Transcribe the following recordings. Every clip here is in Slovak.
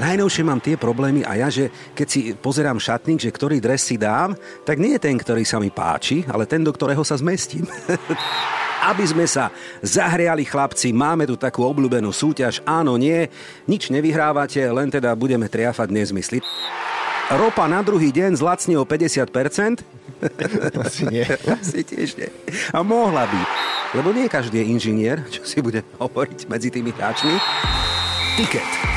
Najnovšie mám tie problémy a ja, že keď si pozerám šatník, že ktorý dres si dám, tak nie je ten, ktorý sa mi páči, ale ten, do ktorého sa zmestím. Aby sme sa zahriali chlapci, máme tu takú obľúbenú súťaž, áno, nie, nič nevyhrávate, len teda budeme triafať nezmysly. Ropa na druhý deň zlacne o 50%? Asi nie. Asi tiež nie. A mohla by. Lebo nie každý je inžinier, čo si bude hovoriť medzi tými hráčmi. Ticket.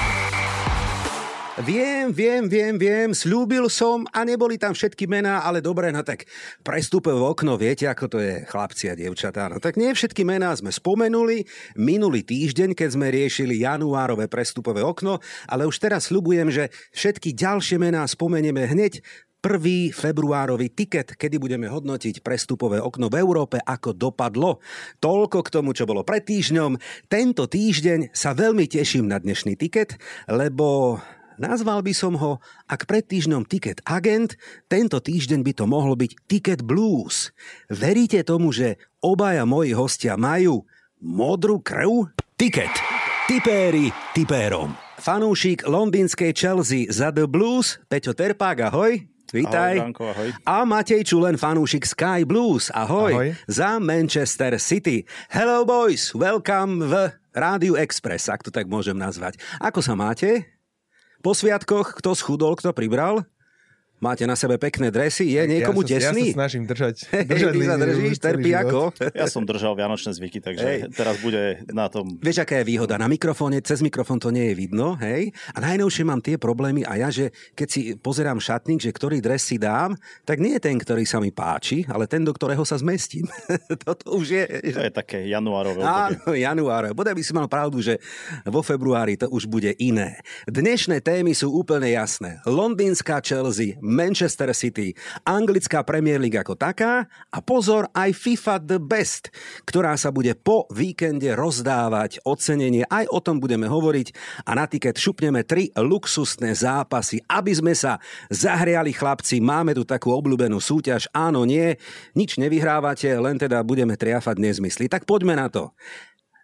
Viem, viem, viem, viem, slúbil som a neboli tam všetky mená, ale dobre, no tak prestupe v okno, viete, ako to je, chlapci a dievčatá. No tak nie všetky mená sme spomenuli minulý týždeň, keď sme riešili januárové prestupové okno, ale už teraz sľubujem, že všetky ďalšie mená spomenieme hneď 1. februárový tiket, kedy budeme hodnotiť prestupové okno v Európe, ako dopadlo. Toľko k tomu, čo bolo pred týždňom. Tento týždeň sa veľmi teším na dnešný tiket, lebo Nazval by som ho, ak pred týždňom Ticket Agent, tento týždeň by to mohol byť Ticket Blues. Veríte tomu, že obaja moji hostia majú modrú krv? Ticket. Tipéri tipérom. Fanúšik londýnskej Chelsea za The Blues, Peťo Terpák, ahoj. Vítaj. Ahoj, Branko, ahoj. A Matej Čulen, fanúšik Sky Blues, ahoj. Ahoj. Za Manchester City. Hello boys, welcome v Rádiu Express, ak to tak môžem nazvať. Ako sa máte? Po sviatkoch kto schudol, kto pribral? Máte na sebe pekné dresy, je niekomu ja sa, tesný? Ja sa snažím držať. držať Ty sa držíš, trpí ako? Ja som držal vianočné zvyky, takže hej. teraz bude na tom... Vieš, aká je výhoda? Na mikrofóne, cez mikrofón to nie je vidno, hej? A najnovšie mám tie problémy a ja, že keď si pozerám šatník, že ktorý dres si dám, tak nie je ten, ktorý sa mi páči, ale ten, do ktorého sa zmestím. Toto už je... To je také januárové Áno, januárové. Bodaj by si mal pravdu, že vo februári to už bude iné. Dnešné témy sú úplne jasné. Londýnska Chelsea, Manchester City, anglická Premier League ako taká a pozor aj FIFA The Best, ktorá sa bude po víkende rozdávať ocenenie. Aj o tom budeme hovoriť a na tiket šupneme tri luxusné zápasy, aby sme sa zahriali chlapci. Máme tu takú obľúbenú súťaž, áno, nie, nič nevyhrávate, len teda budeme triafať nezmysly. Tak poďme na to.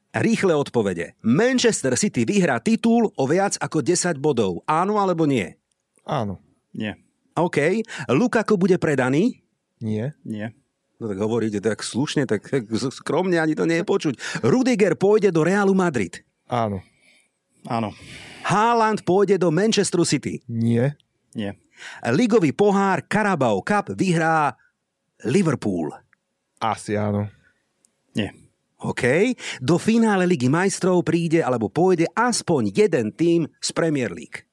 Rýchle odpovede. Manchester City vyhrá titul o viac ako 10 bodov. Áno alebo nie? Áno. Nie. OK. Lukaku bude predaný? Nie. Nie. No tak hovoríte tak slušne, tak, tak skromne ani to nie je počuť. Rudiger pôjde do Realu Madrid. Áno. Áno. Haaland pôjde do Manchesteru City. Nie. Nie. Ligový pohár Carabao Cup vyhrá Liverpool. Asi áno. Nie. OK. Do finále Ligy majstrov príde alebo pôjde aspoň jeden tým z Premier League.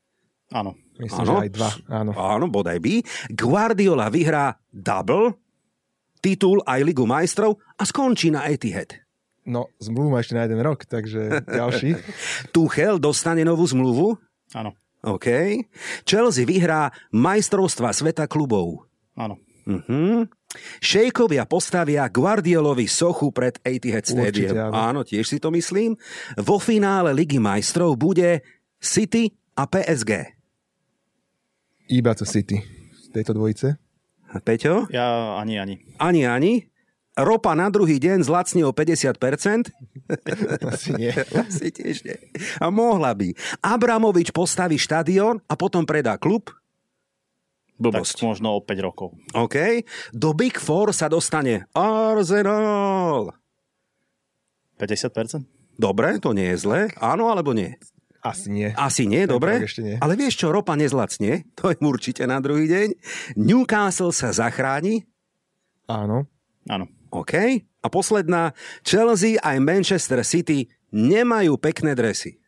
Áno. Myslím, ano. že aj dva. Áno. Áno, bodaj by. Guardiola vyhrá double, titul aj Ligu majstrov a skončí na Etihad. No, zmluvu má ešte na jeden rok, takže ďalší. Tuchel dostane novú zmluvu? Áno. OK. Chelsea vyhrá majstrovstva sveta klubov. Áno. Uh-huh. Šejkovia postavia Guardiolovi sochu pred Etihad Stadium. Určite, áno. áno, tiež si to myslím. Vo finále Ligy majstrov bude City a PSG. Iba to City z tejto dvojice. Peťo? Ja ani, ani. Ani, ani. Ropa na druhý deň zlacne o 50%? Asi nie. Asi tiež nie. A mohla by. Abramovič postaví štadión a potom predá klub? Blbosť. Tak možno o 5 rokov. OK. Do Big Four sa dostane Arsenal. 50%? Dobre, to nie je zle. Áno alebo nie? Asi nie. Asi nie, Tento dobre. ešte nie. Ale vieš čo, ropa nezlacne, to je určite na druhý deň. Newcastle sa zachráni, Áno. Áno. OK. A posledná, Chelsea aj Manchester City nemajú pekné dresy.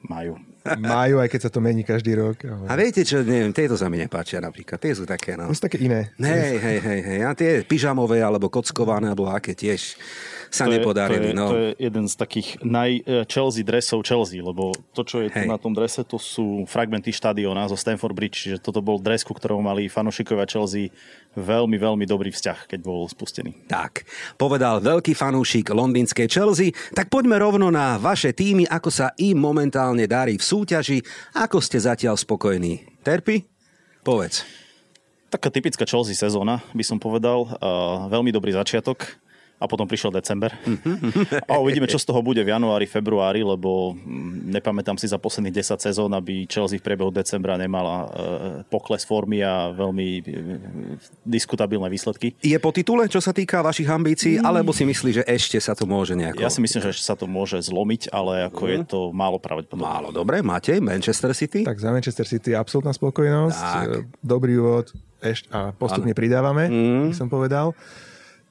Majú. Majú, aj keď sa to mení každý rok. A viete čo, neviem, tieto sa mi nepáčia napríklad, tie sú také, no. To sú také iné. Hej, hej, hej, hej, a tie pyžamové alebo kockované, alebo aké tiež. Sa to nepodarili. Je, to, je, no. to je jeden z takých naj-Chelsea dresov Chelsea, lebo to, čo je Hej. na tom drese, to sú fragmenty štadiona zo Stamford Bridge, čiže toto bol dres, ku ktorom mali fanúšikovia Chelsea veľmi, veľmi dobrý vzťah, keď bol spustený. Tak, povedal veľký fanúšik londýnskej Chelsea, tak poďme rovno na vaše týmy, ako sa im momentálne darí v súťaži, ako ste zatiaľ spokojní. Terpi? Povedz. Taká typická Chelsea sezóna, by som povedal. Uh, veľmi dobrý začiatok a potom prišiel december. A uvidíme, čo z toho bude v januári, februári, lebo mm, nepamätám si za posledných 10 sezón, aby Chelsea v priebehu decembra nemala uh, pokles formy a veľmi uh, diskutabilné výsledky. Je po titule, čo sa týka vašich ambícií, alebo si myslíš, že ešte sa to môže nejako... Ja si myslím, že ešte sa to môže zlomiť, ale ako je to málo pravdepodobné. Málo, dobre. Matej, Manchester City? Tak za Manchester City absolútna spokojnosť. Tak. E, Dobrý úvod ešt, a postupne pridávame, by som povedal.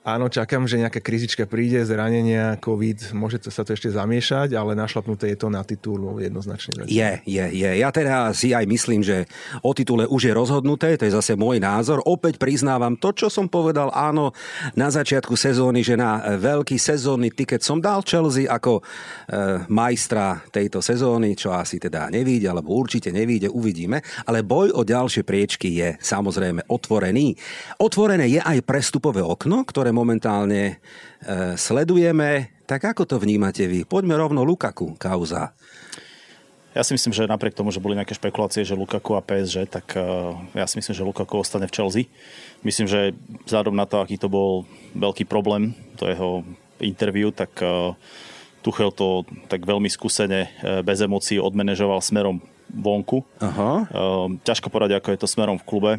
Áno, čakám, že nejaká krizička príde, zranenia, COVID, môže sa to ešte zamiešať, ale našlapnuté je to na titul jednoznačne. Je, je, je. Ja teda si aj myslím, že o titule už je rozhodnuté, to je zase môj názor. Opäť priznávam to, čo som povedal, áno, na začiatku sezóny, že na veľký sezónny tiket som dal Chelsea ako e, majstra tejto sezóny, čo asi teda nevíde, alebo určite nevíde, uvidíme. Ale boj o ďalšie priečky je samozrejme otvorený. Otvorené je aj prestupové okno, ktoré momentálne e, sledujeme. Tak ako to vnímate vy? Poďme rovno Lukaku, kauza. Ja si myslím, že napriek tomu, že boli nejaké špekulácie, že Lukaku a PSG, tak uh, ja si myslím, že Lukaku ostane v Chelsea. Myslím, že vzhľadom na to, aký to bol veľký problém, to jeho interview, tak uh, Tuchel to tak veľmi skúsene, bez emócií odmanežoval smerom vonku. Aha. Ťažko povedať, ako je to smerom v klube.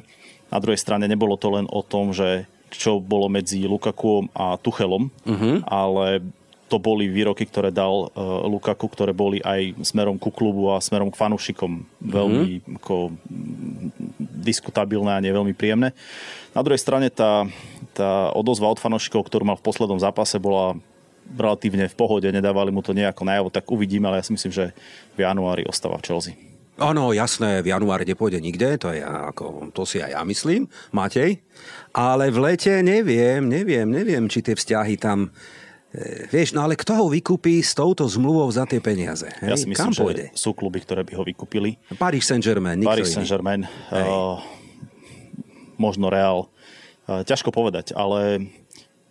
Na druhej strane nebolo to len o tom, že čo bolo medzi Lukakuom a Tuchelom, uh-huh. ale to boli výroky, ktoré dal uh, Lukaku, ktoré boli aj smerom ku klubu a smerom k fanúšikom veľmi mm-hmm. ako, mm, diskutabilné a nie veľmi príjemné. Na druhej strane tá, tá odozva od fanúšikov, ktorú mal v poslednom zápase, bola relatívne v pohode, nedávali mu to nejako najavo, tak uvidíme, ale ja si myslím, že v januári ostáva v Chelsea. Áno, jasné, v januári nepôjde nikde, to, je ako, to si aj ja myslím, Matej. Ale v lete neviem, neviem, neviem, či tie vzťahy tam... E, vieš, no ale kto ho vykúpi s touto zmluvou za tie peniaze? Hej? Ja si myslím, Kam že pôjde? sú kluby, ktoré by ho vykúpili. Paris Saint-Germain, nikto Paris. Saint-Germain, Hej. uh, možno Real. Uh, ťažko povedať, ale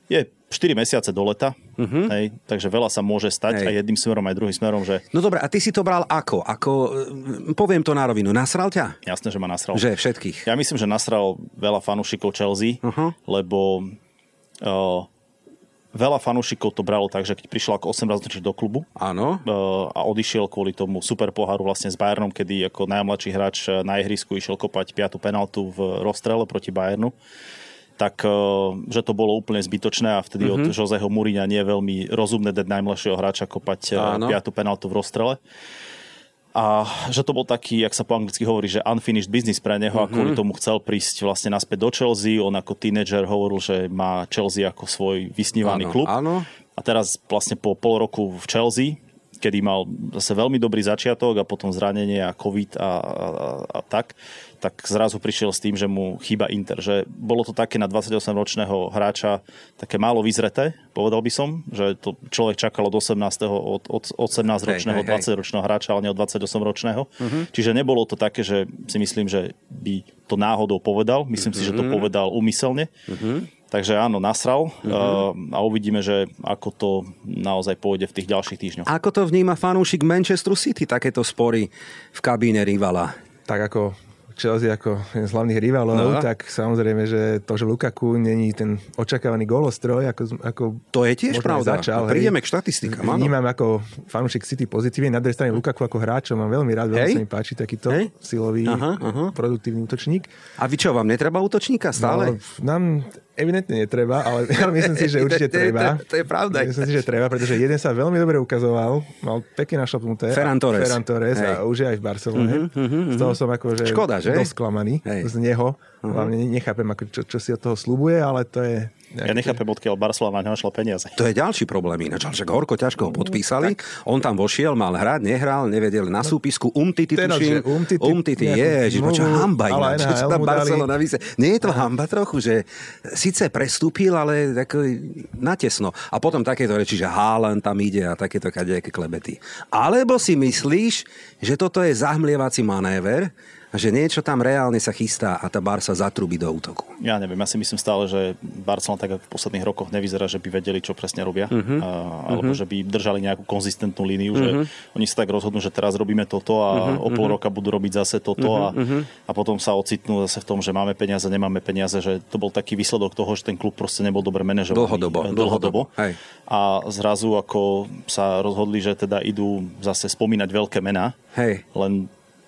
je 4 mesiace do leta, uh-huh. hej, takže veľa sa môže stať Hej. aj jedným smerom, aj druhým smerom, že No dobre, a ty si to bral ako? Ako, poviem to na rovinu, nasral ťa? jasné, že ma nasral. Že všetkých. Ja myslím, že nasral veľa fanúšikov Chelsea, Uh-huh. lebo uh, veľa fanúšikov to bralo tak, že keď prišiel ako 18 do klubu, Áno. uh, a odišiel kvôli tomu super poháru vlastne s Bayernom, kedy ako najmladší hráč uh, na ihrisku išiel kopať piatu penaltu v rozstrele proti Bayernu tak uh, že to bolo úplne zbytočné a vtedy mm-hmm. od Joseho Mourinha nie je veľmi rozumné dať najmladšieho hráča kopať uh, Áno. piatu penaltu v rozstrele. A že to bol taký, jak sa po anglicky hovorí, že unfinished business pre neho mm-hmm. a kvôli tomu chcel prísť vlastne naspäť do Chelsea. On ako tínedžer hovoril, že má Chelsea ako svoj vysnívaný Áno, klub. áno. A teraz vlastne po pol roku v Chelsea, kedy mal zase veľmi dobrý začiatok a potom zranenie a COVID a, a, a, tak, tak zrazu prišiel s tým, že mu chýba Inter. Že bolo to také na 28-ročného hráča také málo vyzreté, povedal by som, že to človek čakal od 18. od, od, od 17-ročného, Hej, hej, hej. 20-ročného hráča, ale nie od 28-ročného. Uh-huh. Čiže nebolo to také, že si myslím, že by to náhodou povedal. Myslím uh-huh. si, že to povedal úmyselne. Uh-huh. Takže áno, nasral uh-huh. a uvidíme, že ako to naozaj pôjde v tých ďalších týždňoch. Ako to vníma fanúšik Manchesteru City, takéto spory v kabíne rivala? Tak ako Chelsea ako jeden z hlavných rivalov, No. tak samozrejme, že to, že Lukaku není ten očakávaný golostroj, ako, ako To je tiež pravda. Začal, prídeme k štatistikám, áno. Vnímam ako fanúšik City pozitívne. Na druhej strane Lukaku ako hráča mám veľmi rád, veľmi Hej. sa mi páči takýto Hej. silový, Aha, aha. produktívny útočník. A vy čo, vám netreba útočníka stále? No, nám evidentne netreba, ale ja myslím si, že určite To treba. to- to je pravda. Myslím si, že treba, pretože jeden sa veľmi dobre ukazoval, mal pekne našlapnuté. Ferran Torres. Ferran Torres Hej. a už je aj v Barcelone. Z toho som akože Škoda, že? dosť sklamaný Hej. z neho. Hlavne nechápem, ako, čo, čo si od toho slubuje, ale to je Ja nechápem, odkiaľ Barcelona našla peniaze. To je ďalší problém ináč. Však horko ťažko ho podpísali. On tam vošiel, mal hrať, nehral, nevedel na súpisku. Umtity Teraz, tuším. Umtity, ježiš, zmluvu, hamba ináč. Čo. Barcelona vyse... Nie je to hamba trochu, že síce prestúpil, ale ako natesno. A potom takéto reči, že Haaland tam ide a takéto kadejaké klebety. Alebo si myslíš, že toto je zahmlievací manéver, a že niečo tam reálne sa chystá a tá Barca zatrubí do útoku. Ja neviem, ja si myslím stále, že Barcelona tak v posledných rokoch nevyzerá, že by vedeli, čo presne robia, uh-huh. a, alebo uh-huh. že by držali nejakú konzistentnú líniu, uh-huh. že oni sa tak rozhodnú, že teraz robíme toto a uh-huh. o pol roka budú robiť zase toto a, uh-huh. a potom sa ocitnú zase v tom, že máme peniaze, nemáme peniaze, že to bol taký výsledok toho, že ten klub proste nebol dobre manažovaný. Dlhodobo, eh, dlhodobo, hej. A zrazu ako sa rozhodli, že teda idú zase spomínať veľké mená, Hej. len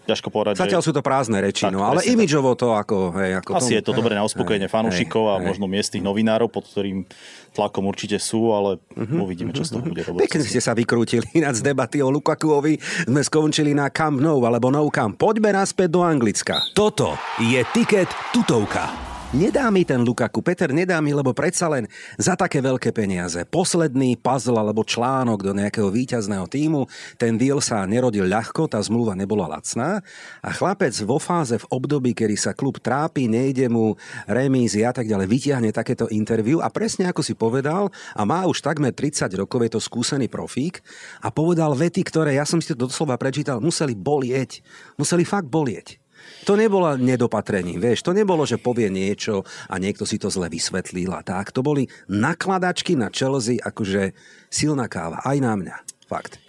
ťažko povedať, Zatiaľ že... sú to prázdne reči, Tak, no, ale imidžovo to ako... Hej, ako Asi tomu- je to dobré na uspokojenie fanúšikov a hej, možno miestnych novinárov, pod ktorým tlakom určite sú, ale uvidíme, čo z toho bude robiť. Pekne ste sa vykrútili ináč z debaty o Lukakuovi. Sme skončili na Camp Nou alebo No Camp. Poďme naspäť do Anglicka. Toto je tiket tutovka. Nedá mi ten Lukaku, Peter, nedá mi, lebo predsa len za také veľké peniaze. Posledný puzzle alebo článok do nejakého víťazného týmu, ten deal sa nerodil ľahko, tá zmluva nebola lacná a chlapec vo fáze v období, kedy sa klub trápi, nejde mu remízy a tak ďalej, vyťahne takéto interviu a presne ako si povedal, a má už takmer 30 rokov, je to skúsený profík a povedal vety, ktoré, ja som si to doslova prečítal, museli bolieť. Museli fakt bolieť. To nebolo nedopatrením, vieš, to nebolo, že povie niečo a niekto si to zle vysvetlil a tak. To boli nakladačky na Chelsea, akože silná káva, aj na mňa, fakt.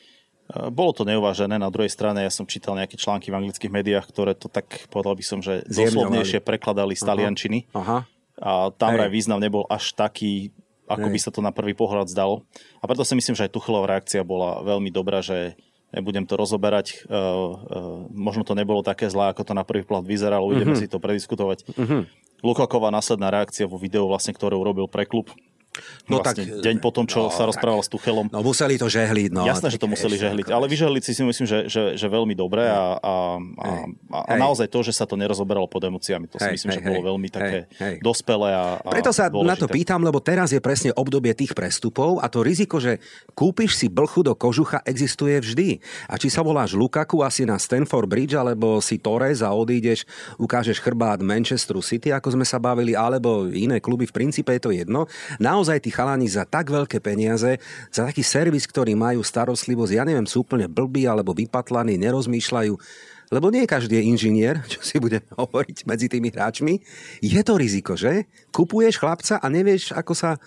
Bolo to neuvážené, na druhej strane ja som čítal nejaké články v anglických médiách, ktoré to tak, povedal by som, že doslovnejšie prekladali z taliančiny. Aha. A tam aj význam nebol až taký, ako Hej. by sa to na prvý pohľad zdalo. A preto si myslím, že aj Tuchelová reakcia bola veľmi dobrá, že nebudem to rozoberať. Uh, uh, možno to nebolo také zlé, ako to na prvý pohľad vyzeralo, ideme Mhm. si to prediskutovať. Lukaková následná reakcia vo videu, vlastne, ktoré urobil pre klub, No vlastne tak- deň potom, čo no, sa rozprával s Tuchelom. No museli to žehliť, no. Jasné, že to tak museli vieš, žehliť, ale vyžehliť si si myslím, že, že, že veľmi dobre a, a, a, a, a naozaj to, že sa to nerozoberalo pod emóciami, to si Hej, myslím, hej, že bolo veľmi také hej, dospelé a, a Preto sa na to dôležité. pýtam, lebo teraz je presne obdobie tých prestupov a to riziko, že kúpiš si blchu do kožucha, existuje vždy. A či sa voláš Lukaku asi na Stanford Bridge, alebo si Torres a odídeš, ukážeš chrbát Manchesteru City, ako sme sa bavili, alebo iné kluby, v princípe je to jedno. Naozaj tí chalani za tak veľké peniaze, za taký servis, ktorý majú starostlivosť, ja neviem, sú úplne blbí alebo vypatlaní, nerozmýšľajú. Lebo nie každý je inžinier, čo si budeme hovoriť medzi tými hráčmi. Je to riziko, že? Kupuješ chlapca a nevieš, ako sa...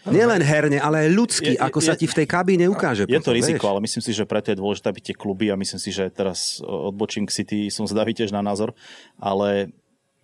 Nielen herne, ale aj ľudsky, Je- je- ako sa ti v tej kabíne ukáže. Je to potom, riziko, vieš. ale myslím si, že preto je dôležité, aby tie kluby, a myslím si, že teraz odbočím k City, som zdavý tiež na názor, ale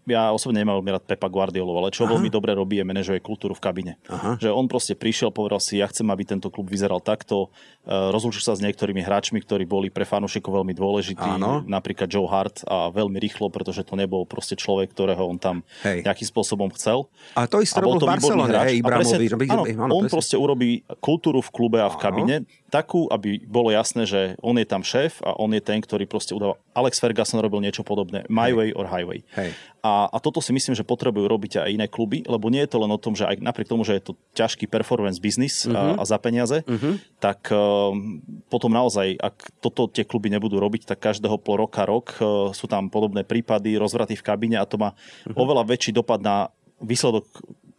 ja osobne nemám veľmi rád Pepa Guardiolu, ale čo Aha. veľmi dobre robí, je manažuje kultúru v kabine. Aha. Že on proste prišiel, povedal si, ja chcem, aby tento klub vyzeral takto, e, rozlúčil sa s niektorými hráčmi, ktorí boli pre fanúšikov veľmi dôležití, Áno. napríklad Joe Hart a veľmi rýchlo, pretože to nebol proste človek, ktorého on tam Hej. nejakým spôsobom chcel. A to isté robil v výborný Barcelone, hráč. hej, A presne- áno, Áno, on presne. proste urobí kultúru v klube a v kabine takú, aby bolo jasné, že on je tam šéf a on je ten, ktorý proste udáva. Alex Ferguson robil niečo podobné. My way or highway. Hej. A, a toto si myslím, že potrebujú robiť aj iné kluby, lebo nie je to len o tom, že aj napriek tomu, že je to ťažký performance business Mhm. uh-huh. a, a za peniaze, uh-huh. tak um, potom naozaj, ak toto tie kluby nebudú robiť, tak každého pol roka, rok uh, sú tam podobné prípady, rozvraty v kabíne a to má Mhm. uh-huh. oveľa väčší dopad na výsledok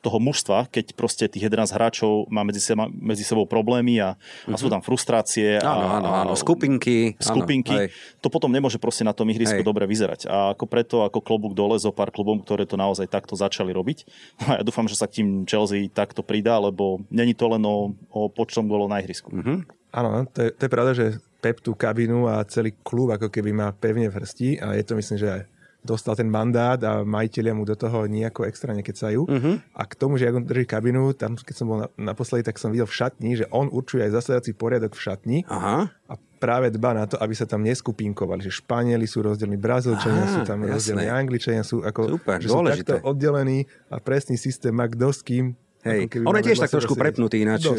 toho mužstva, keď proste tých 11 hráčov má medzi, seba, medzi sebou problémy a, a sú tam frustrácie. Áno, a, áno, áno, skupinky. áno, skupinky, hej. to potom nemôže proste na tom ihrisku Hej. dobre vyzerať. A ako preto, ako klobúk dole zo pár klubom, ktoré to naozaj takto začali robiť. A ja dúfam, že sa k tým Chelsea takto pridá, lebo není to len o, o počtom golov na ihrisku. Mm-hmm. Áno, to je, to je pravda, že Pep tú kabinu a celý klub ako keby má pevne v hrsti a je to myslím, že aj dostal ten mandát a majiteľia mu do toho nejako extra nekecajú. Uh-huh. A k tomu, že ako drží kabinu, tam keď som bol na, naposledy, tak som videl v šatni, že on určuje aj zasadací poriadok v šatni Aha. a práve dba na to, aby sa tam neskupinkovali, že Španieli sú rozdelení, Brazílčania sú tam jasné. rozdelení, Angličania sú ako, Super, že sú takto oddelení a presný systém má kto s kým Hej. On je tiež tak trošku prepnutý ináč.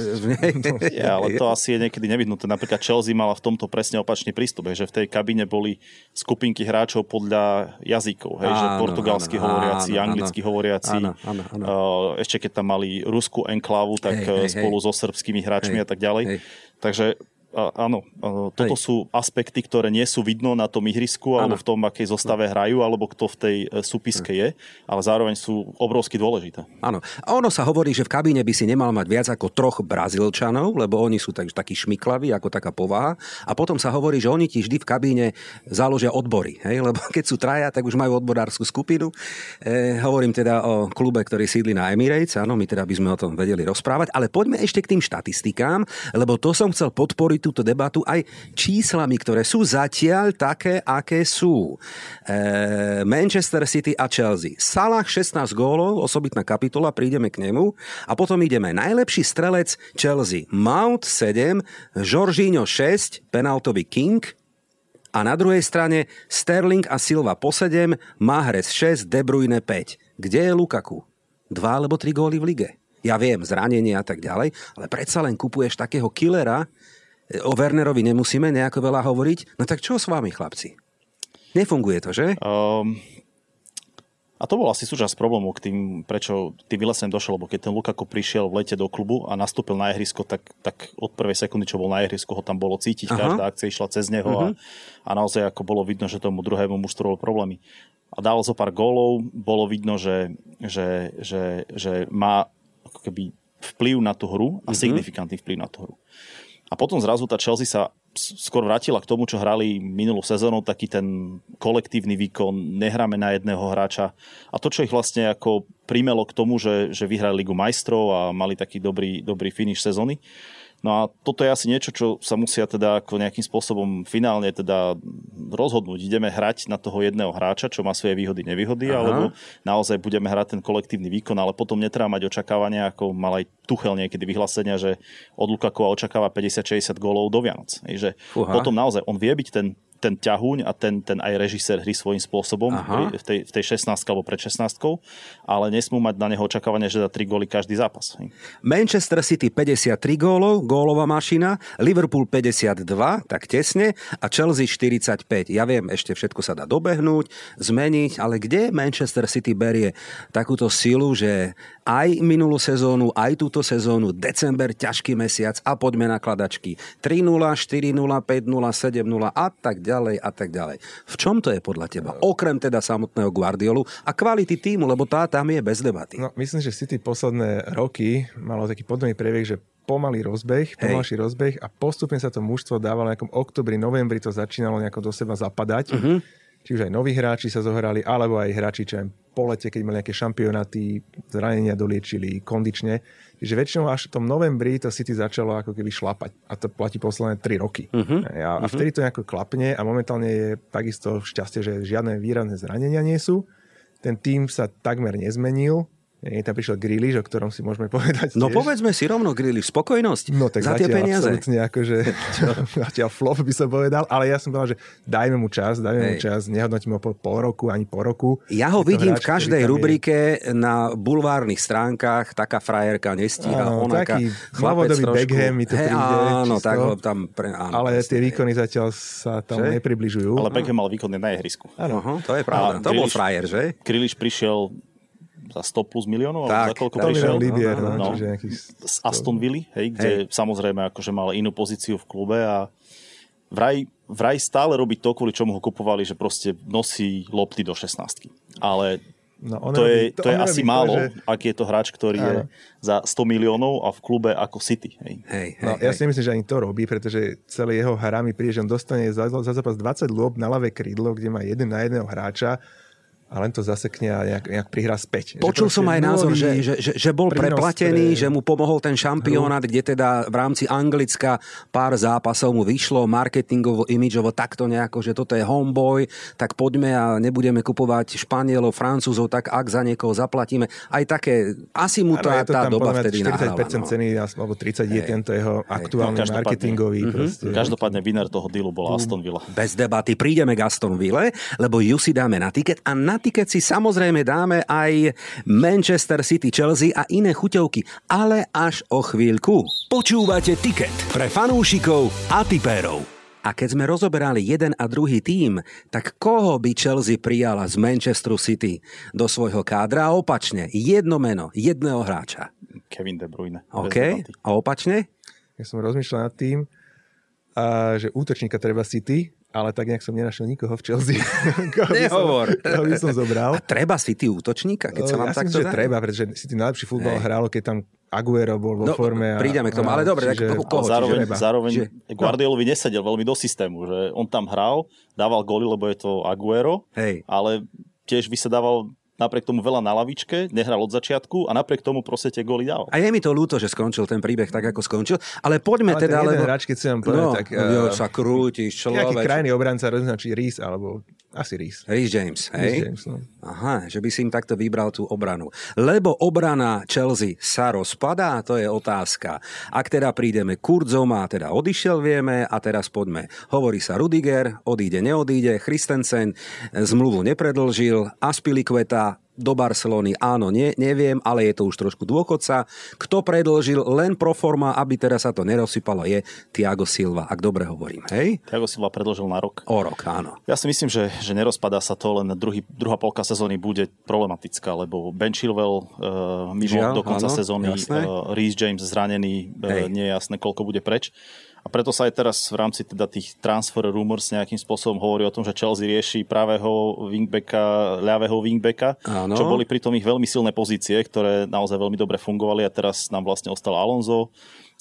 ja, ale to asi je niekedy nevyhnuté. Napríklad Chelsea mala v tomto presne opačný prístup, že v tej kabine boli skupinky hráčov podľa jazykov. Hej, áno, že portugalsky áno, hovoriaci, áno, anglicky áno, hovoriaci. Áno, áno, áno. Ešte keď tam mali ruskú enklávu, tak hej, hej, spolu hej. so srbskými hráčmi hej, a tak ďalej. Hej. Takže áno, toto Hej. sú aspekty, ktoré nie sú vidno na tom ihrisku, alebo v tom, akej zostave hrajú, alebo kto v tej e, súpiske je, ale zároveň sú obrovsky dôležité. Áno. A ono sa hovorí, že v kabíne by si nemal mať viac ako troch Brazílčanov, lebo oni sú tak, takí šmiklaví, ako taká povaha. A potom sa hovorí, že oni ti vždy v kabíne založia odbory. Hej? Lebo keď sú traja, tak už majú odborárskú skupinu. E, hovorím teda o klube, ktorý sídli na Emirates. Áno, my teda by sme o tom vedeli rozprávať. Ale poďme ešte k tým štatistikám, lebo to som chcel podporiť túto debatu aj číslami, ktoré sú zatiaľ také, aké sú. E, Manchester City a Chelsea. Salah 16 gólov, osobitná kapitola, prídeme k nemu. A potom ideme. Najlepší strelec Chelsea. Mount 7, Jorginho 6, penaltový king, a na druhej strane Sterling a Silva po 7, Mahrez 6, De Bruyne 5. Kde je Lukaku? Dva alebo tri góly v lige. Ja viem, zranenie a tak ďalej, ale predsa len kupuješ takého killera, O Wernerovi nemusíme nejako veľa hovoriť. No tak čo s vami, chlapci? Nefunguje to, že? Um, a to bol asi súčasť problému k tým, prečo tým Vilesen došiel, lebo keď ten Lukaku prišiel v lete do klubu a nastúpil na ihrisko, tak, tak od prvej sekundy, čo bol na ihrisku, ho tam bolo cítiť, Aha. každá akcia išla cez neho uh-huh. a, mhm. a naozaj ako bolo vidno, že tomu druhému mužstvu bol problémy. A dal zo pár gólov, bolo vidno, že, že, že, že má ako keby vplyv na tú hru a uh-huh. signifikantný vplyv na tú hru. A potom zrazu tá Chelsea sa skôr vrátila k tomu, čo hrali minulú sezónu, taký ten kolektívny výkon, nehráme na jedného hráča. A to, čo ich vlastne ako primelo k tomu, že, že vyhrali Ligu majstrov a mali taký dobrý, dobrý finish sezóny. No a toto je asi niečo, čo sa musia teda ako nejakým spôsobom finálne teda rozhodnúť. Ideme hrať na toho jedného hráča, čo má svoje výhody, nevýhody, Aha. alebo naozaj budeme hrať ten kolektívny výkon, ale potom netreba mať očakávania, ako mal aj Tuchel niekedy vyhlásenia, že od Lukakova očakáva 50-60 gólov do Vianoc. Že potom naozaj on vie byť ten ten ťahuň a ten, ten aj režisér hry svojím spôsobom v tej, v tej 16 alebo pred 16 ale nesmú mať na neho očakávanie, že dá 3 góly každý zápas. Manchester City 53 gólov, gólová mašina, Liverpool 52, tak tesne, a Chelsea 45. Ja viem, ešte všetko sa dá dobehnúť, zmeniť, ale kde Manchester City berie takúto silu, že aj minulú sezónu, aj túto sezónu, december, ťažký mesiac a poďme na kladačky. 3-0, 4-0, 5-0, 7-0 a tak ďalej a tak ďalej. V čom to je podľa teba? Okrem teda samotného Guardiolu a kvality týmu, lebo tá tam je bez debaty. No, myslím, že City posledné roky malo taký podobný previek, že pomalý rozbeh, pomalší Hej. rozbeh a postupne sa to mužstvo dávalo nejakom oktobri, novembri to začínalo nejako do seba zapadať. Uh-huh či už aj noví hráči sa zohrali, alebo aj hráči, čo aj po lete, keď mali nejaké šampionáty, zranenia doliečili kondične. Čiže väčšinou až v tom novembri to City začalo ako keby šlapať. A to platí posledné 3 roky. Uh-huh. A, a mhm. vtedy to nejako klapne a momentálne je takisto šťastie, že žiadne výrazné zranenia nie sú. Ten tým sa takmer nezmenil nie, tam prišiel Griliš, o ktorom si môžeme povedať. No tiež. povedzme si rovno Griliš, spokojnosť no, tak za tie peniaze. Absolutne akože, zatiaľ flop by som povedal, ale ja som povedal, že dajme mu čas, dajme Hej. mu čas, nehodnotíme ho po pol roku, ani po roku. Ja ho vidím hráč, v každej rubrike je... na bulvárnych stránkach, taká frajerka nestíha, áno, onaká, taký novodobý Beckham mi to hey, príde. Áno, čisto, tak ho tam... Pre, áno, ale tie výkony zatiaľ sa tam že? nepribližujú. Ale Beckham mal výkony na ihrisku. Áno, to je pravda. To bol frajer, že? Griliš prišiel za 100 plus miliónov? Tak, za koľko prišiel? Libier, no, no, no, z Aston Villa, hej, kde hej. samozrejme akože mal inú pozíciu v klube a vraj, vraj stále robí to, kvôli čomu ho kupovali, že proste nosí lopty do 16 Ale No, to, je, to, to je asi málo, to, že... ak je to hráč, ktorý Áno. je za 100 miliónov a v klube ako City. Hej. Hej, hej, no, hej. Ja si myslím, že ani to robí, pretože celý jeho hra mi príde, že on dostane za, za zápas 20 lob na ľavé krídlo, kde má jeden na jedného hráča a len to zasekne a nejak, nejak prihrá späť. Počul som aj názor, že, že, že, že bol preplatený, pre... že mu pomohol ten šampionát, kde teda v rámci Anglicka pár zápasov mu vyšlo marketingovo, imidžovo takto nejako, že toto je homeboy, tak poďme a nebudeme kupovať Španielov, Francúzov, tak ak za niekoho zaplatíme. Aj také, asi mu tá, ano, tá doba vtedy 40% nahrala. No. ceny, alebo 30 je tento jeho aktuálny no, marketingový. Mm-hmm. Proste. Každopádne winner toho dealu bol Aston Villa. Bez debaty prídeme k Aston Ville, lebo ju si dáme na tiket a na na tiket si samozrejme dáme aj Manchester City, Chelsea a iné chuťovky, ale až o chvíľku. Počúvate tiket pre fanúšikov a tipérov. A keď sme rozoberali jeden a druhý tím, tak koho by Chelsea prijala z Manchesteru City do svojho kádra a opačne, jedno meno, jedného hráča. Kevin De Bruyne. OK, a opačne? Ja som rozmýšľal nad tým, a že útočníka treba City, ale tak nejak som nenašiel nikoho v Chelsea. koho by som- Nehovor. Koho by som zobral. A treba City útočníka, keď sa vám ja si takto myslím, že dá? treba, pretože City najlepší futbal Hej. hrálo, keď tam Aguero bol vo No, forme. A, prídeme k tomu, ale dobre, tak čiže- koho- koho? Zároveň, treba. zároveň Že- Guardiolovi nesedel veľmi do systému, že on tam hral, dával góly, lebo je to Aguero, Hej. ale tiež vysedával napriek tomu veľa na lavičke, nehral od začiatku a napriek tomu proste tie góly dával. A je mi to ľúto, že skončil ten príbeh tak, ako skončil, ale poďme Ale teda... ten jeden lebo... hráč, keď si vám povedať, no, tak, jo, eh, sa krútiš, Nejaký človek. krajný obranca roznačí Rees, alebo asi Rees. Rhys James, hej? James, no. Aha, že by si im takto vybral tú obranu. Lebo obrana Chelsea sa rozpadá, to je otázka. Ak teda prídeme, Kurzoma teda odišiel, vieme, a teraz poďme. Hovorí sa Rudiger, odíde, neodíde, Christensen zmluvu nepredlžil, Aspilicueta do Barcelony, áno, nie, neviem, ale je to už trošku dôchodca. Kto predlžil len pro forma, aby teraz sa to nerozsypalo, je Thiago Silva, ak dobre hovorím, hej? Thiago Silva predložil na rok. O rok, áno. Ja si myslím, že, že nerozpadá sa to, len druhý, druhá polka sezóny bude problematická, lebo Ben Chilwell uh, mimo Žiaľ, do konca áno, sezóny, jasné. uh, Reece James zranený, uh, Hej. nie je jasné, koľko bude preč. A preto sa aj teraz v rámci teda tých transfer rumors nejakým spôsobom hovorí o tom, že Chelsea rieši pravého wingbacka, ľavého wingbacka, Áno. čo boli pritom ich veľmi silné pozície, ktoré naozaj veľmi dobre fungovali a teraz nám vlastne ostal Alonso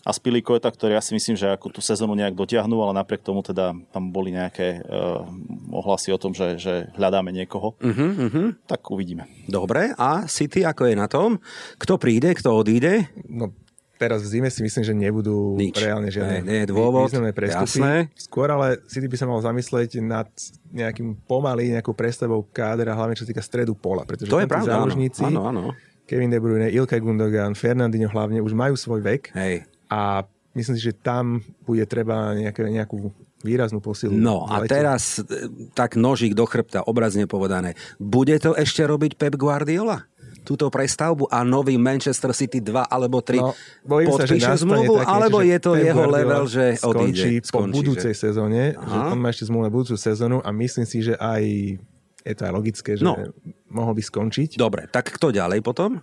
a Spilicueta, ktorý ja si myslím, že ako tú sezónu nejak dotiahnú, ale napriek tomu teda tam boli nejaké uh, ohlasy o tom, že, že hľadáme niekoho. Uh-huh, uh-huh. Tak uvidíme. Dobre, a City ako je na tom? Kto príde, kto odíde? No, teraz v zime si myslím, že nebudú Nič. reálne Nie, žiadne nie je dôvod, prestupy. jasné. Skôr ale City by sa mal zamyslieť nad nejakým pomaly, nejakou prestavou kádra, hlavne čo sa týka stredu pola. Pretože To je pravda, záložníci, áno, áno. Kevin De Bruyne, Ilkay Gundogan, Fernandinho hlavne už majú svoj vek Hej. a myslím si, že tam bude treba nejaké, nejakú výraznú posilu. No a teraz e, tak nožík do chrbta, obrazne povedané. Bude to ešte robiť Pep Guardiola? Túto prestavbu a nový Manchester City 2 alebo 3 No, bojím sa, že zmluvu, také, alebo že je to jeho level, že odíde. skončí po budúcej že... sezóne, že Aha. on má ešte zmluvu na budúcu sezónu a myslím si, že aj je to aj logické, že No. mohol by skončiť. Dobre, tak kto ďalej potom?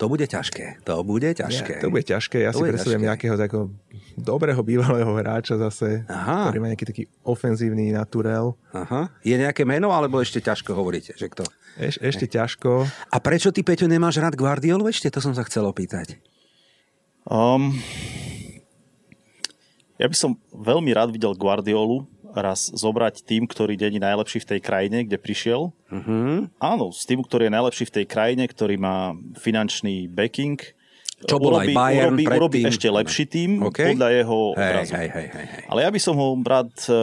To bude ťažké. To bude ťažké. Ja, to bude ťažké. Ja To si predstavujem nejakého takého dobrého bývalého hráča zase, Aha. ktorý má nejaký taký ofenzívny naturel. Aha. Je nejaké meno, alebo ešte ťažko hovoríte, že kto? Eš, ešte ťažko. A prečo ty, Peťo, nemáš rád Guardiolu ešte? To som sa chcel opýtať. Um, ja by som veľmi rád videl Guardiolu raz zobrať tým, ktorý není najlepší v tej krajine, kde prišiel. Uh-huh. Áno, s tým, ktorý je najlepší v tej krajine, ktorý má finančný backing. Čo bol aj urobí, Bayern urobí, urobí predtým. ešte lepší tým OK. podľa jeho Hej, obrazu. hej, hej, hej, hej. Ale ja by som ho rád uh,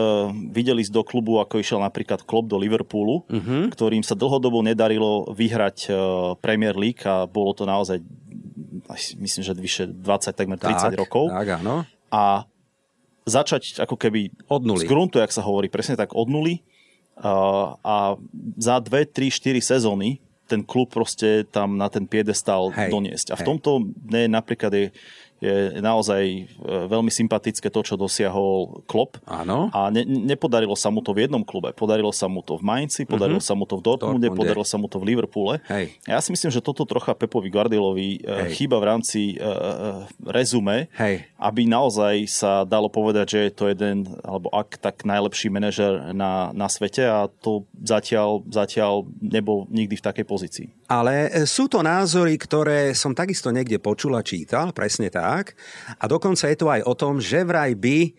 videl ísť do klubu, ako išiel napríklad Klopp do Liverpoolu, Mhm. uh-huh. ktorým sa dlhodobo nedarilo vyhrať uh, Premier League a bolo to naozaj, myslím, že vyše 20, takmer 30 tak, rokov. Tak, áno. A začať ako keby Od nuly. z gruntu, jak sa hovorí, presne tak od nuly. A za 2, 3, 4 sezóny ten klub proste tam na ten piedestal Hej, doniesť. A v hej. tomto ne, napríklad je, je naozaj e, veľmi sympatické to, čo dosiahol Klopp. Áno. A ne, nepodarilo sa mu to v jednom klube. Podarilo sa mu to v Mainzi, podarilo sa mu to v Dortmunde. Dortmunde. podarilo sa mu to v Liverpoole. Hej. Ja si myslím, že toto trocha Pepovi Guardiolovi e, Hej. chýba v rámci uh, rezume, Hej. aby naozaj sa dalo povedať, že je to jeden, alebo ak tak najlepší manažer na, na svete a to zatiaľ, zatiaľ nebol nikdy v takej pozícii. Ale sú to názory, ktoré som takisto niekde počul a čítal, presne tak. A dokonca je to aj o tom, že vraj by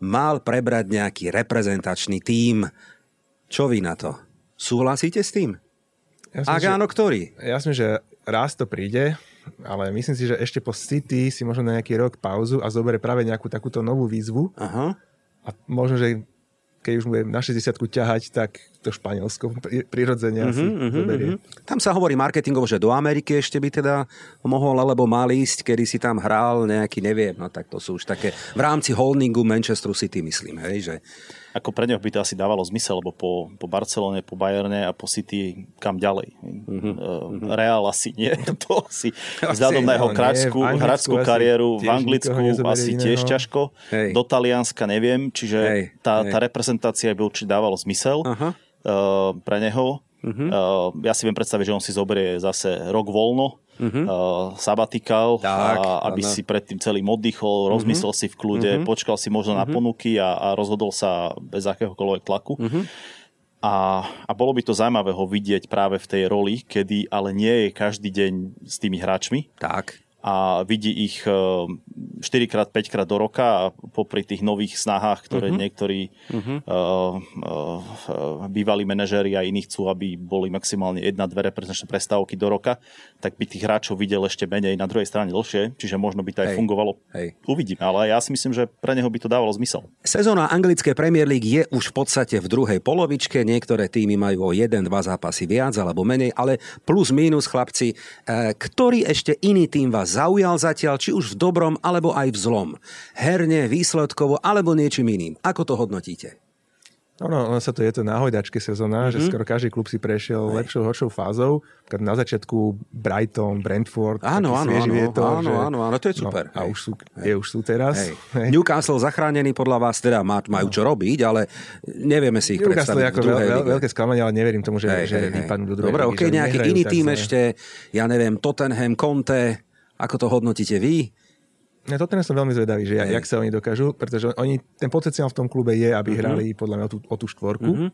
mal prebrať nejaký reprezentačný tím. Čo vy na to? Súhlasíte s tým? Ja Ak áno, ktorý? Ja myslím, že raz to príde, ale myslím si, že ešte po City si možno na nejaký rok pauzu a zoberie práve nejakú takúto novú výzvu Aha. a možno, že keď už bude na 60 ťahať, tak to Španielsko prirodzene asi uh-huh, uh-huh. Tam sa hovorí marketingovo, že do Ameriky ešte by teda mohol alebo mal ísť, kedy si tam hral nejaký, neviem, no tak to sú už také v rámci holdingu Manchester City, myslím, hej, že ako pre neho by to asi dávalo zmysel, lebo po, po Barcelone, po Bayerne a po City kam ďalej. Mm-hmm. Uh, Real asi nie. To si vzhľadom na jeho kráčku, hráčskú kariéru v Anglicku asi tiež iného. ťažko. Hej. Do Talianska neviem, čiže hej, tá, hej. tá reprezentácia by určite dávalo zmysel uh, pre neho. Uh-huh. Uh, ja si viem predstaviť, že on si zoberie zase rok voľno, uh-huh. uh, sabatikal, tak, a, aby ano. si predtým celým oddychol, uh-huh. rozmyslel si v kľude, uh-huh. počkal si možno uh-huh. na ponuky a, a rozhodol sa bez akéhokoľvek tlaku. Uh-huh. A, a bolo by to zaujímavé ho vidieť práve v tej roli, kedy ale nie je každý deň s tými hráčmi. Tak a vidí ich 4 krát, 5 krát do roka a popri tých nových snahách, ktoré uh-huh. niektorí uh-huh. Uh, uh, bývalí manažéri a iní chcú, aby boli maximálne jedna, dve reprezentačné prestávky do roka, tak by tých hráčov videl ešte menej na druhej strane dlhšie, čiže možno by to aj Hej. fungovalo. Hej. Uvidíme, ale ja si myslím, že pre neho by to dávalo zmysel. Sezóna anglickej Premier League je už v podstate v druhej polovičke, niektoré týmy majú o jeden, dva zápasy viac alebo menej, ale plus minus chlapci, eh, ktorý ešte iný tým vás zaujal zatiaľ, či už v dobrom, alebo aj v zlom. Herne, výsledkovo, alebo niečím iným. Ako to hodnotíte? No, no, ono sa to je to na hojdačke sezóna, mm-hmm. že mhm. skoro každý klub si prešiel Aj. lepšou, horšou fázou. Na začiatku Brighton, Brentford, áno, áno, áno, vietor, áno, že... áno, áno, to je no, super. No, a už sú, je, už sú teraz. Hej. Hej. Newcastle zachránený podľa vás teda majú čo robiť, ale nevieme si ich Newcastle predstaviť. ako veľ, veľ, veľké sklamanie, ale neverím tomu, že, hej, že hej, vypadnú do druhej Dobre, ok, nejaký iný tým ešte, ja neviem, Tottenham, Conte, ako to hodnotíte vy? Ja toto som veľmi zvedavý, že jak, jak sa oni dokážu, pretože oni, ten potenciál v tom klube je, aby uh-huh. hrali podľa mňa o tú, o tú štvorku. Uh-huh.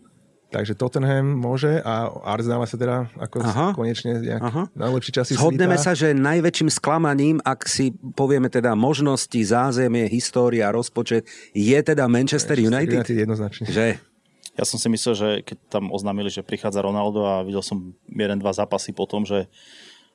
Takže Tottenham môže a Arsenal sa teda ako Aha. konečne nejak Aha. najlepší časy Shodneme svítá. sa, že najväčším sklamaním, ak si povieme teda možnosti, zázemie, história, rozpočet, je teda Manchester, Manchester United? United jednoznačne. Že? Ja som si myslel, že keď tam oznámili, že prichádza Ronaldo a videl som jeden, dva zápasy po tom, že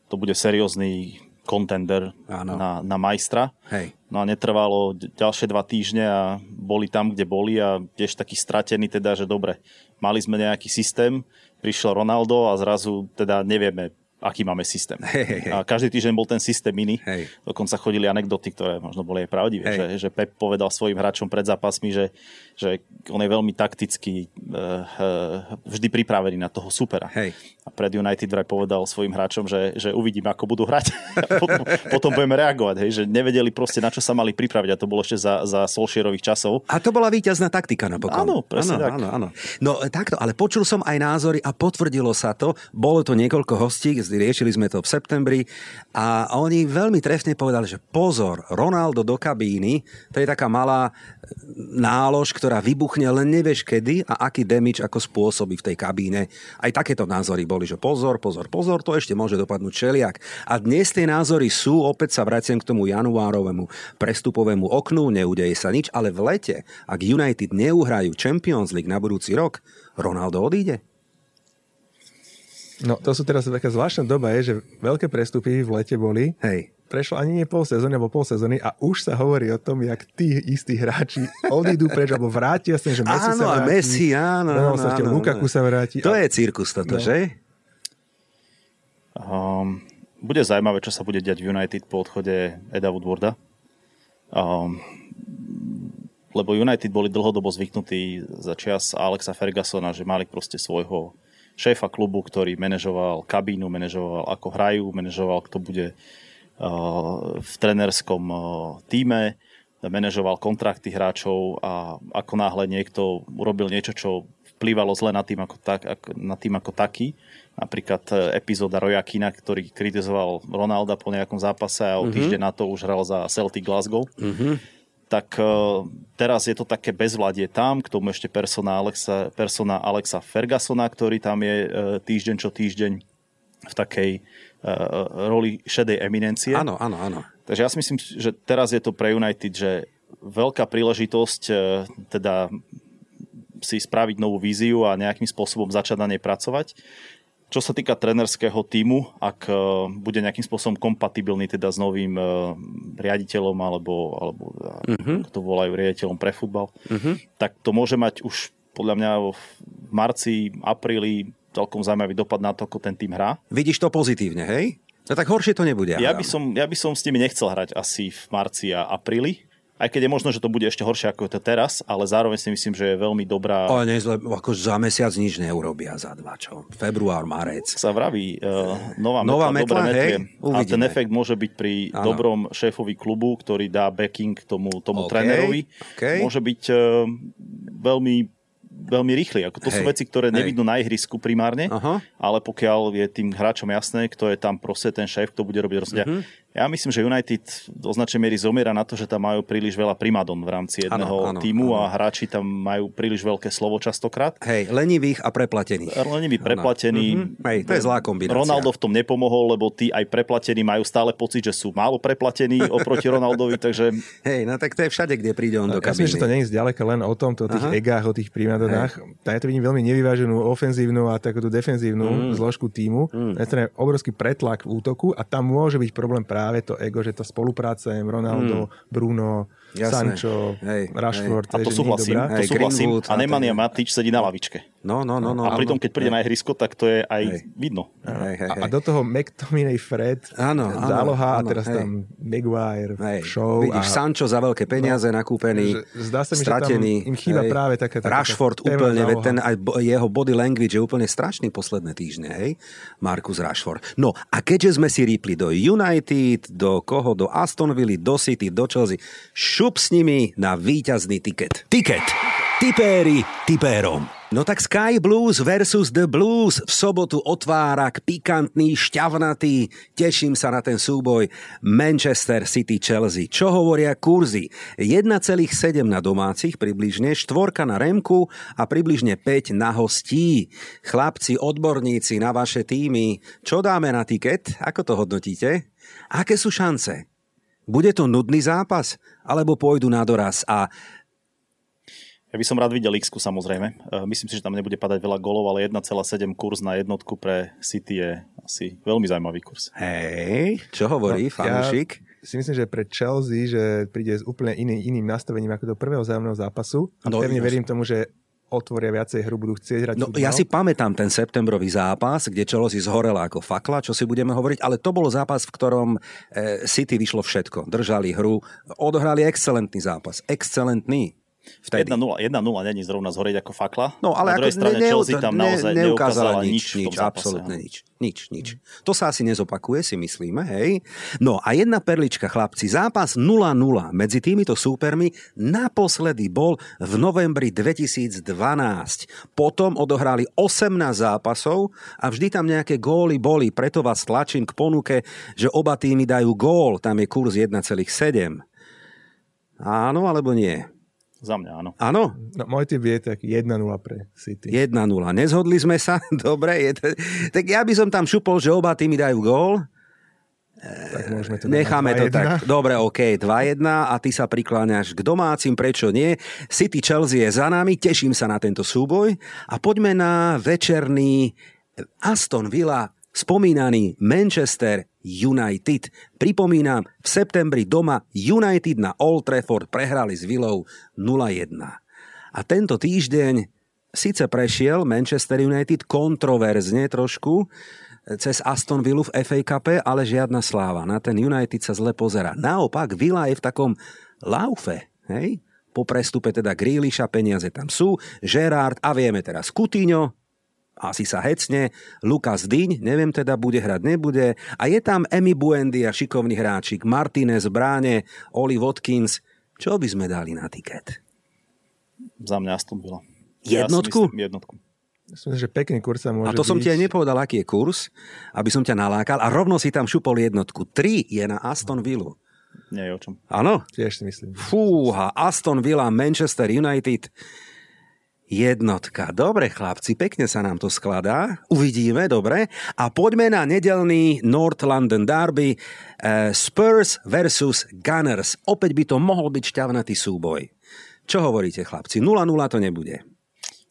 to bude seriózny kontender na, na majstra. Hej. No a netrvalo ďalšie dva týždne a boli tam, kde boli a tiež taký stratený teda, že dobre, mali sme nejaký systém, prišiel Ronaldo a zrazu teda nevieme, aký máme systém. Hey, hey. A každý týždeň bol ten systém iný. Hey. Dokonca chodili anekdoty, ktoré možno boli aj pravdivé, hey. že, že Pep povedal svojim hráčom pred zápasmi, že, že on je veľmi takticky uh, uh, vždy pripravený na toho supera. Hey. Pred United vraj povedal svojim hráčom, že, že uvidíme, ako budú hrať. potom, potom budeme reagovať, hej, že nevedeli proste, na čo sa mali pripraviť. A to bolo ešte za, za Solskjaerových časov. A to bola víťazná taktika napokon. Áno, presne áno, tak. Áno, áno. No takto, ale počul som aj názory a potvrdilo sa to. Bolo to niekoľko hostí, riešili sme to v septembri a oni veľmi trefne povedali, že pozor, Ronaldo do kabíny, to je taká malá nálož, ktorá vybuchne len nevieš kedy a aký damage ako spôsobí v tej kabíne. Aj takéto názory boli, že pozor, pozor, pozor, to ešte môže dopadnúť čeliak. A dnes tie názory sú, opäť sa vraciam k tomu januárovému prestupovému oknu, neudeje sa nič, ale v lete, ak United neuhrajú Champions League na budúci rok, Ronaldo odíde. No, to sú teraz taká zvláštna doba, je, že veľké prestupy v lete boli. Hej prešlo ani nie pol sezóny, alebo pol sezóny a už sa hovorí o tom, jak tí istí hráči odídu preč, alebo vrátia sa, že Messi áno, sa vráti. Messi, áno, áno, áno, áno, Lukaku sa vráti. To a... je cirkus toto, no. že? Um, bude zaujímavé, čo sa bude diať v United po odchode Eda Woodwarda. Um, lebo United boli dlhodobo zvyknutí za čas Alexa Fergusona, že mali proste svojho šéfa klubu, ktorý manažoval kabínu, manažoval ako hrajú, manažoval kto bude v trenerskom týme, manažoval kontrakty hráčov a ako náhle niekto urobil niečo, čo vplývalo zle na tým ako, tak, ako, na tým ako taký, napríklad e, epizóda Roya Kina, ktorý kritizoval Ronalda po nejakom zápase a o mm-hmm. týždeň na to už hral za Celtic Glasgow, mm-hmm. tak uh, teraz je to také bezvladie tam, k tomu ešte persona Alexa, persona Alexa Fergusona, ktorý tam je uh, týždeň čo týždeň v takej roli šedej eminencie. Áno, áno, áno. Takže ja si myslím, že teraz je to pre United, že veľká príležitosť teda si spraviť novú víziu a nejakým spôsobom začať na nej pracovať. Čo sa týka trenerského týmu, ak uh, bude nejakým spôsobom kompatibilný teda s novým uh, riaditeľom alebo, alebo uh, uh-huh. to volajú riaditeľom pre futbal, uh-huh. tak to môže mať už podľa mňa v marci, apríli celkom zaujímavý dopad na to, ako ten tým hrá. Vidíš to pozitívne, hej? No tak horšie to nebude. Ja by, som, ja by som s nimi nechcel hrať asi v marci a apríli. Aj keď je možno, že to bude ešte horšie ako to teraz, ale zároveň si myslím, že je veľmi dobrá... Ale nezle, ako za mesiac nič neurobia, za dva, čo? Február, marec. Sa vraví, uh, nová, nová metla, metla hej, A ten efekt môže byť pri ano. dobrom šéfovi klubu, ktorý dá backing tomu, tomu okay, trénerovi. Okay. Môže byť uh, veľmi veľmi rýchly. Ako to hej, sú veci, ktoré hej. na ihrisku primárne, Aha. ale pokiaľ je tým hráčom jasné, kto je tam proste ten šéf, kto bude robiť rozhodnutia. Uh-huh. Ja myslím, že United do značnej miery zomiera na to, že tam majú príliš veľa primadon v rámci jedného ano, ano, týmu ano. a hráči tam majú príliš veľké slovo častokrát. Hej, lenivých a preplatených. Lenivých, preplatení. Uh-huh. Hej, to je zlá kombinácia. Ronaldo v tom nepomohol, lebo tí aj preplatení majú stále pocit, že sú málo preplatení oproti Ronaldovi, takže... Hej, no tak to je všade, kde príde on do kabiny. Ja myslím, že to nie je zďaleka len o tom, o tých Aha. egách, o tých primadonách. Ja to vidím veľmi nevyváženú ofenzívnu a takúto defenzívnu mm. zložku týmu. Mm. Je obrovský pretlak v útoku a tam môže byť problém práve to ego, že to spolupráca, Ronaldo, mm. Bruno, Jasné. Sancho, hej, Rashford. Hej. A to súhlasím, to hej, súhlasím. A Nemanja Matič sedí na lavičke. No, no, no. no a pritom, keď príde hej. na ihrisko, tak to je aj hej. vidno. Hej, hej, hej. A, a do toho McTominay Fred, áno, záloha áno, a teraz hej. tam Maguire, hej. Show. Vidíš, a... Sancho za veľké peniaze no, nakúpený, zdá sa mi, stratený. Že tam im chýba hej. práve taká, taká Rashford taká úplne, veď ten aj jeho body language je úplne strašný posledné týždne, hej? Markus Rashford. No a keďže sme si rýpli do United, do koho, do Aston Villa, do City, do Chelsea, šup s nimi na víťazný tiket. Tiket. Tipéri tipérom. No tak Sky Blues versus The Blues v sobotu otvára k pikantný, šťavnatý. Teším sa na ten súboj Manchester City Chelsea. Čo hovoria kurzy? 1,7 na domácich, približne štvorka na Remku a približne 5 na hostí. Chlapci, odborníci na vaše týmy, čo dáme na tiket? Ako to hodnotíte? Aké sú šance? Bude to nudný zápas? Alebo pôjdu na doraz? A ja by som rád videl x samozrejme. E, myslím si, že tam nebude padať veľa golov, ale 1,7 kurz na jednotku pre City je asi veľmi zaujímavý kurz. Hej, čo hovorí no, fanúšik? Ja si myslím, že pre Chelsea, že príde s úplne iný, iným nastavením ako do prvého zájomného zápasu. A no, pevne verím tomu, že otvoria viacej hru, budú chcieť hrať No, ja si pamätám ten septembrový zápas, kde Chelsea zhorela ako fakla, čo si budeme hovoriť, ale to bol zápas, v ktorom e, City vyšlo všetko. Držali hru, odohrali excelentný zápas. Excelentný. Vtedy. 1-0, 1-0 není zrovna zhoreť ako fakla. No ale Na ako strane ne, Chelsea tam naozaj ne, neukázala nič, nič, nič absolútne nič. Nič, nič. To sa asi nezopakuje, si myslíme, hej. No a jedna perlička, chlapci. Zápas 0-0 medzi týmito súpermi naposledy bol v novembri 2012. Potom odohrali 18 zápasov a vždy tam nejaké góly boli. Preto vás tlačím k ponuke, že oba týmy dajú gól. Tam je kurz 1,7. Áno alebo nie? Za mňa áno. Áno? No, môj typ je tak 1-0 pre City. 1-0. Nezhodli sme sa? Dobre. Je to... Tak ja by som tam šupol, že oba týmy dajú gól. Tak môžeme to Necháme to tak. Dobre, OK, 2-1 a ty sa prikláňaš k domácim, prečo nie? City Chelsea je za nami, teším sa na tento súboj a poďme na večerný Aston Villa spomínaný Manchester United. Pripomínam, v septembri doma United na Old Trafford prehrali s Villou 0-1. A tento týždeň síce prešiel Manchester United kontroverzne trošku, cez Aston Villa v FA Cup, ale žiadna sláva. Na ten United sa zle pozera. Naopak, Villa je v takom laufe, hej? Po prestupe teda Grealisha peniaze tam sú, Gerard a vieme teraz Coutinho, asi sa hecne, Lukas Dyň, neviem teda, bude hrať, nebude. A je tam Emi Buendy a šikovný hráčik, Martinez, Bráne, Oli Watkins. Čo by sme dali na tiket? Za mňa Aston Villa. Jednotku? Ja myslím, jednotku. Myslím, že pekný kurz sa môže A to byť. som ti aj nepovedal, aký je kurz, aby som ťa nalákal. A rovno si tam šupol jednotku. 3 je na Aston Villa. Nie je o čom. Áno? Tiež si myslím. Fúha, Aston Villa, Manchester United. Jednotka. Dobre, chlapci, pekne sa nám to skladá. Uvidíme, dobre. A poďme na nedelný North London Derby. Uh, Spurs versus Gunners. Opäť by to mohol byť šťavnatý súboj. Čo hovoríte, chlapci? 0-0 to nebude.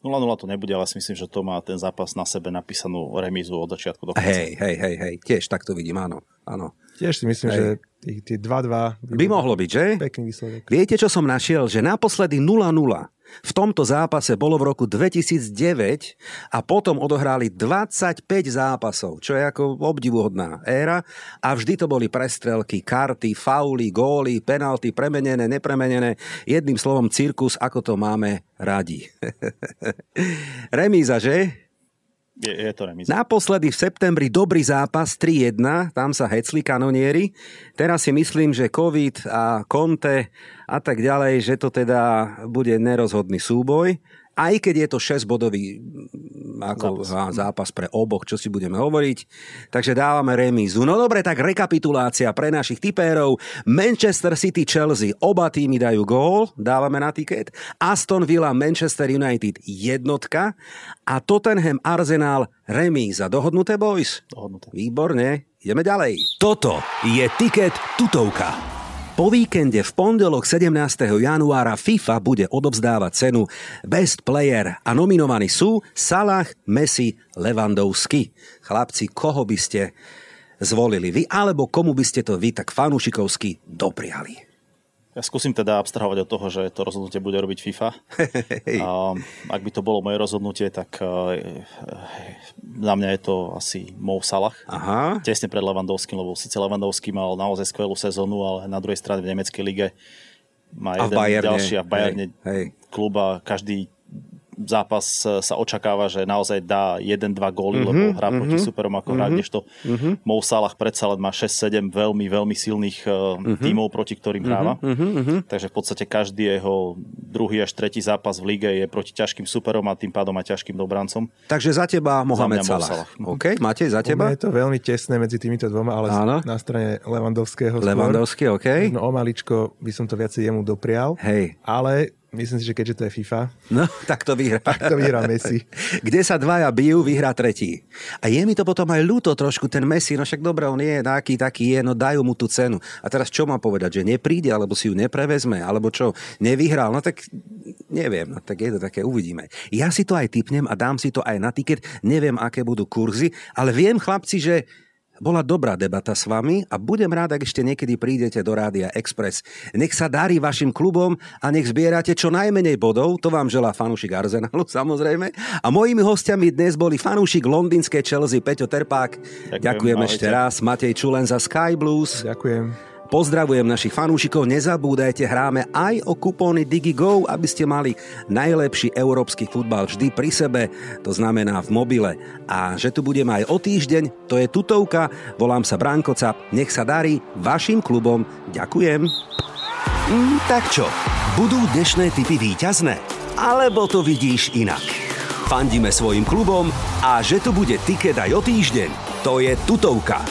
0-0 to nebude, ale si myslím, že to má ten zápas na sebe napísanú remízu od začiatku do konca. Hej, hej, hej, hej. Tiež tak to vidím, áno. áno. Tiež si myslím, hej. že tie 2-2 by, by mohlo byť, že? Pekný výsledok. Viete, čo som našiel? Že naposledy 0-0 v tomto zápase bolo v roku 2009 a potom odohrali 25 zápasov, čo je ako obdivuhodná éra a vždy to boli prestrelky, karty, fauly, góly, penalty, premenené, nepremenené, jedným slovom cirkus, ako to máme radi. Remíza, že? Je, je to remíza. Naposledy v septembri dobrý zápas 3-1, tam sa hecli kanonieri. Teraz si myslím, že COVID a Conte a tak ďalej, že to teda bude nerozhodný súboj aj keď je to 6-bodový mm, ako zápas. zápas pre oboch, čo si budeme hovoriť. Takže dávame remízu. No dobre, tak rekapitulácia pre našich tipérov. Manchester City, Chelsea, oba týmy dajú gól, dávame na tiket. Aston Villa, Manchester United jednotka a Tottenham Arsenal remíza. Dohodnuté, boys? Dohodnuté. Výborne, ideme ďalej. Toto je tiket tutovka. Po víkende v pondelok 17. januára FIFA bude odobzdávať cenu Best Player a nominovaní sú Salah, Messi, Lewandowski. Chlapci, koho by ste zvolili vy, alebo komu by ste to vy tak fanúšikovsky dopriali? Ja skúsim teda abstrahovať od toho, že to rozhodnutie bude robiť FIFA. A ak by to bolo moje rozhodnutie, tak e, na mňa je to asi Mo Salah. Aha. Tesne pred Lewandowským, lebo síce Lewandowski mal naozaj skvelú sezónu, ale na druhej strane v nemeckej lige má a jeden Bayerne, ďalší a v Bayerne hej, hej. klub a každý zápas e, sa očakáva, že naozaj dá 1-2 góly, Mhm, mm-hmm, lebo hrá mm-hmm, proti superom ako mm-hmm, hrá, kdežto mm-hmm. Mo Salah predsa len má 6-7 veľmi, veľmi silných mm-hmm. tímov, proti ktorým hráva. Mm-hmm, Takže v podstate každý jeho druhý až tretí zápas v lige je proti ťažkým superom a tým pádom aj ťažkým dobrancom. Takže za teba Mohamed Mo Salah. Salah. OK, Matej, za teba? je to veľmi tesné medzi týmito dvoma, ale Áno. na strane Levandovského skôr. Lewandowski, OK. No o maličko by som to viacej jemu doprial. Hej. Ale myslím si, že keďže to je FIFA, No, tak to vyhrá. tak to vyhrá Messi. Kde sa dvaja bijú, vyhrá tretí. A je mi to potom aj ľúto trošku, ten Messi, no však dobre, on je taký, taký je, no dajú mu tú cenu. A teraz čo mám povedať, že nepríde, alebo si ju neprevezme, alebo čo, nevyhral, no tak neviem, no tak je to také, uvidíme. Ja si to aj typnem a dám si to aj na tiket, neviem, aké budú kurzy, ale viem, chlapci, že bola dobrá debata s vami a budem rád, ak ešte niekedy prídete do Rádia Express. Nech sa darí vašim klubom a nech zbierate čo najmenej bodov, to vám želá fanúšik Arsenalu, samozrejme. A mojimi hostiami dnes boli fanúšik londýnskej Chelsea Peťo Terpák. Ďakujem, Ďakujem ahojte. ešte raz. Matej Čulen za Sky Blues. Ďakujem. Pozdravujem našich fanúšikov, nezabúdajte, hráme aj o kupóny DigiGo, aby ste mali najlepší európsky futbal vždy pri sebe, to znamená v mobile. A že tu budeme aj o týždeň, to je tutovka, volám sa Branko nech sa darí vašim klubom. Ďakujem. Mm, tak čo, budú dnešné typy víťazné? Alebo to vidíš inak? Fandíme svojim klubom a že tu bude tiket aj o týždeň, to je tutovka.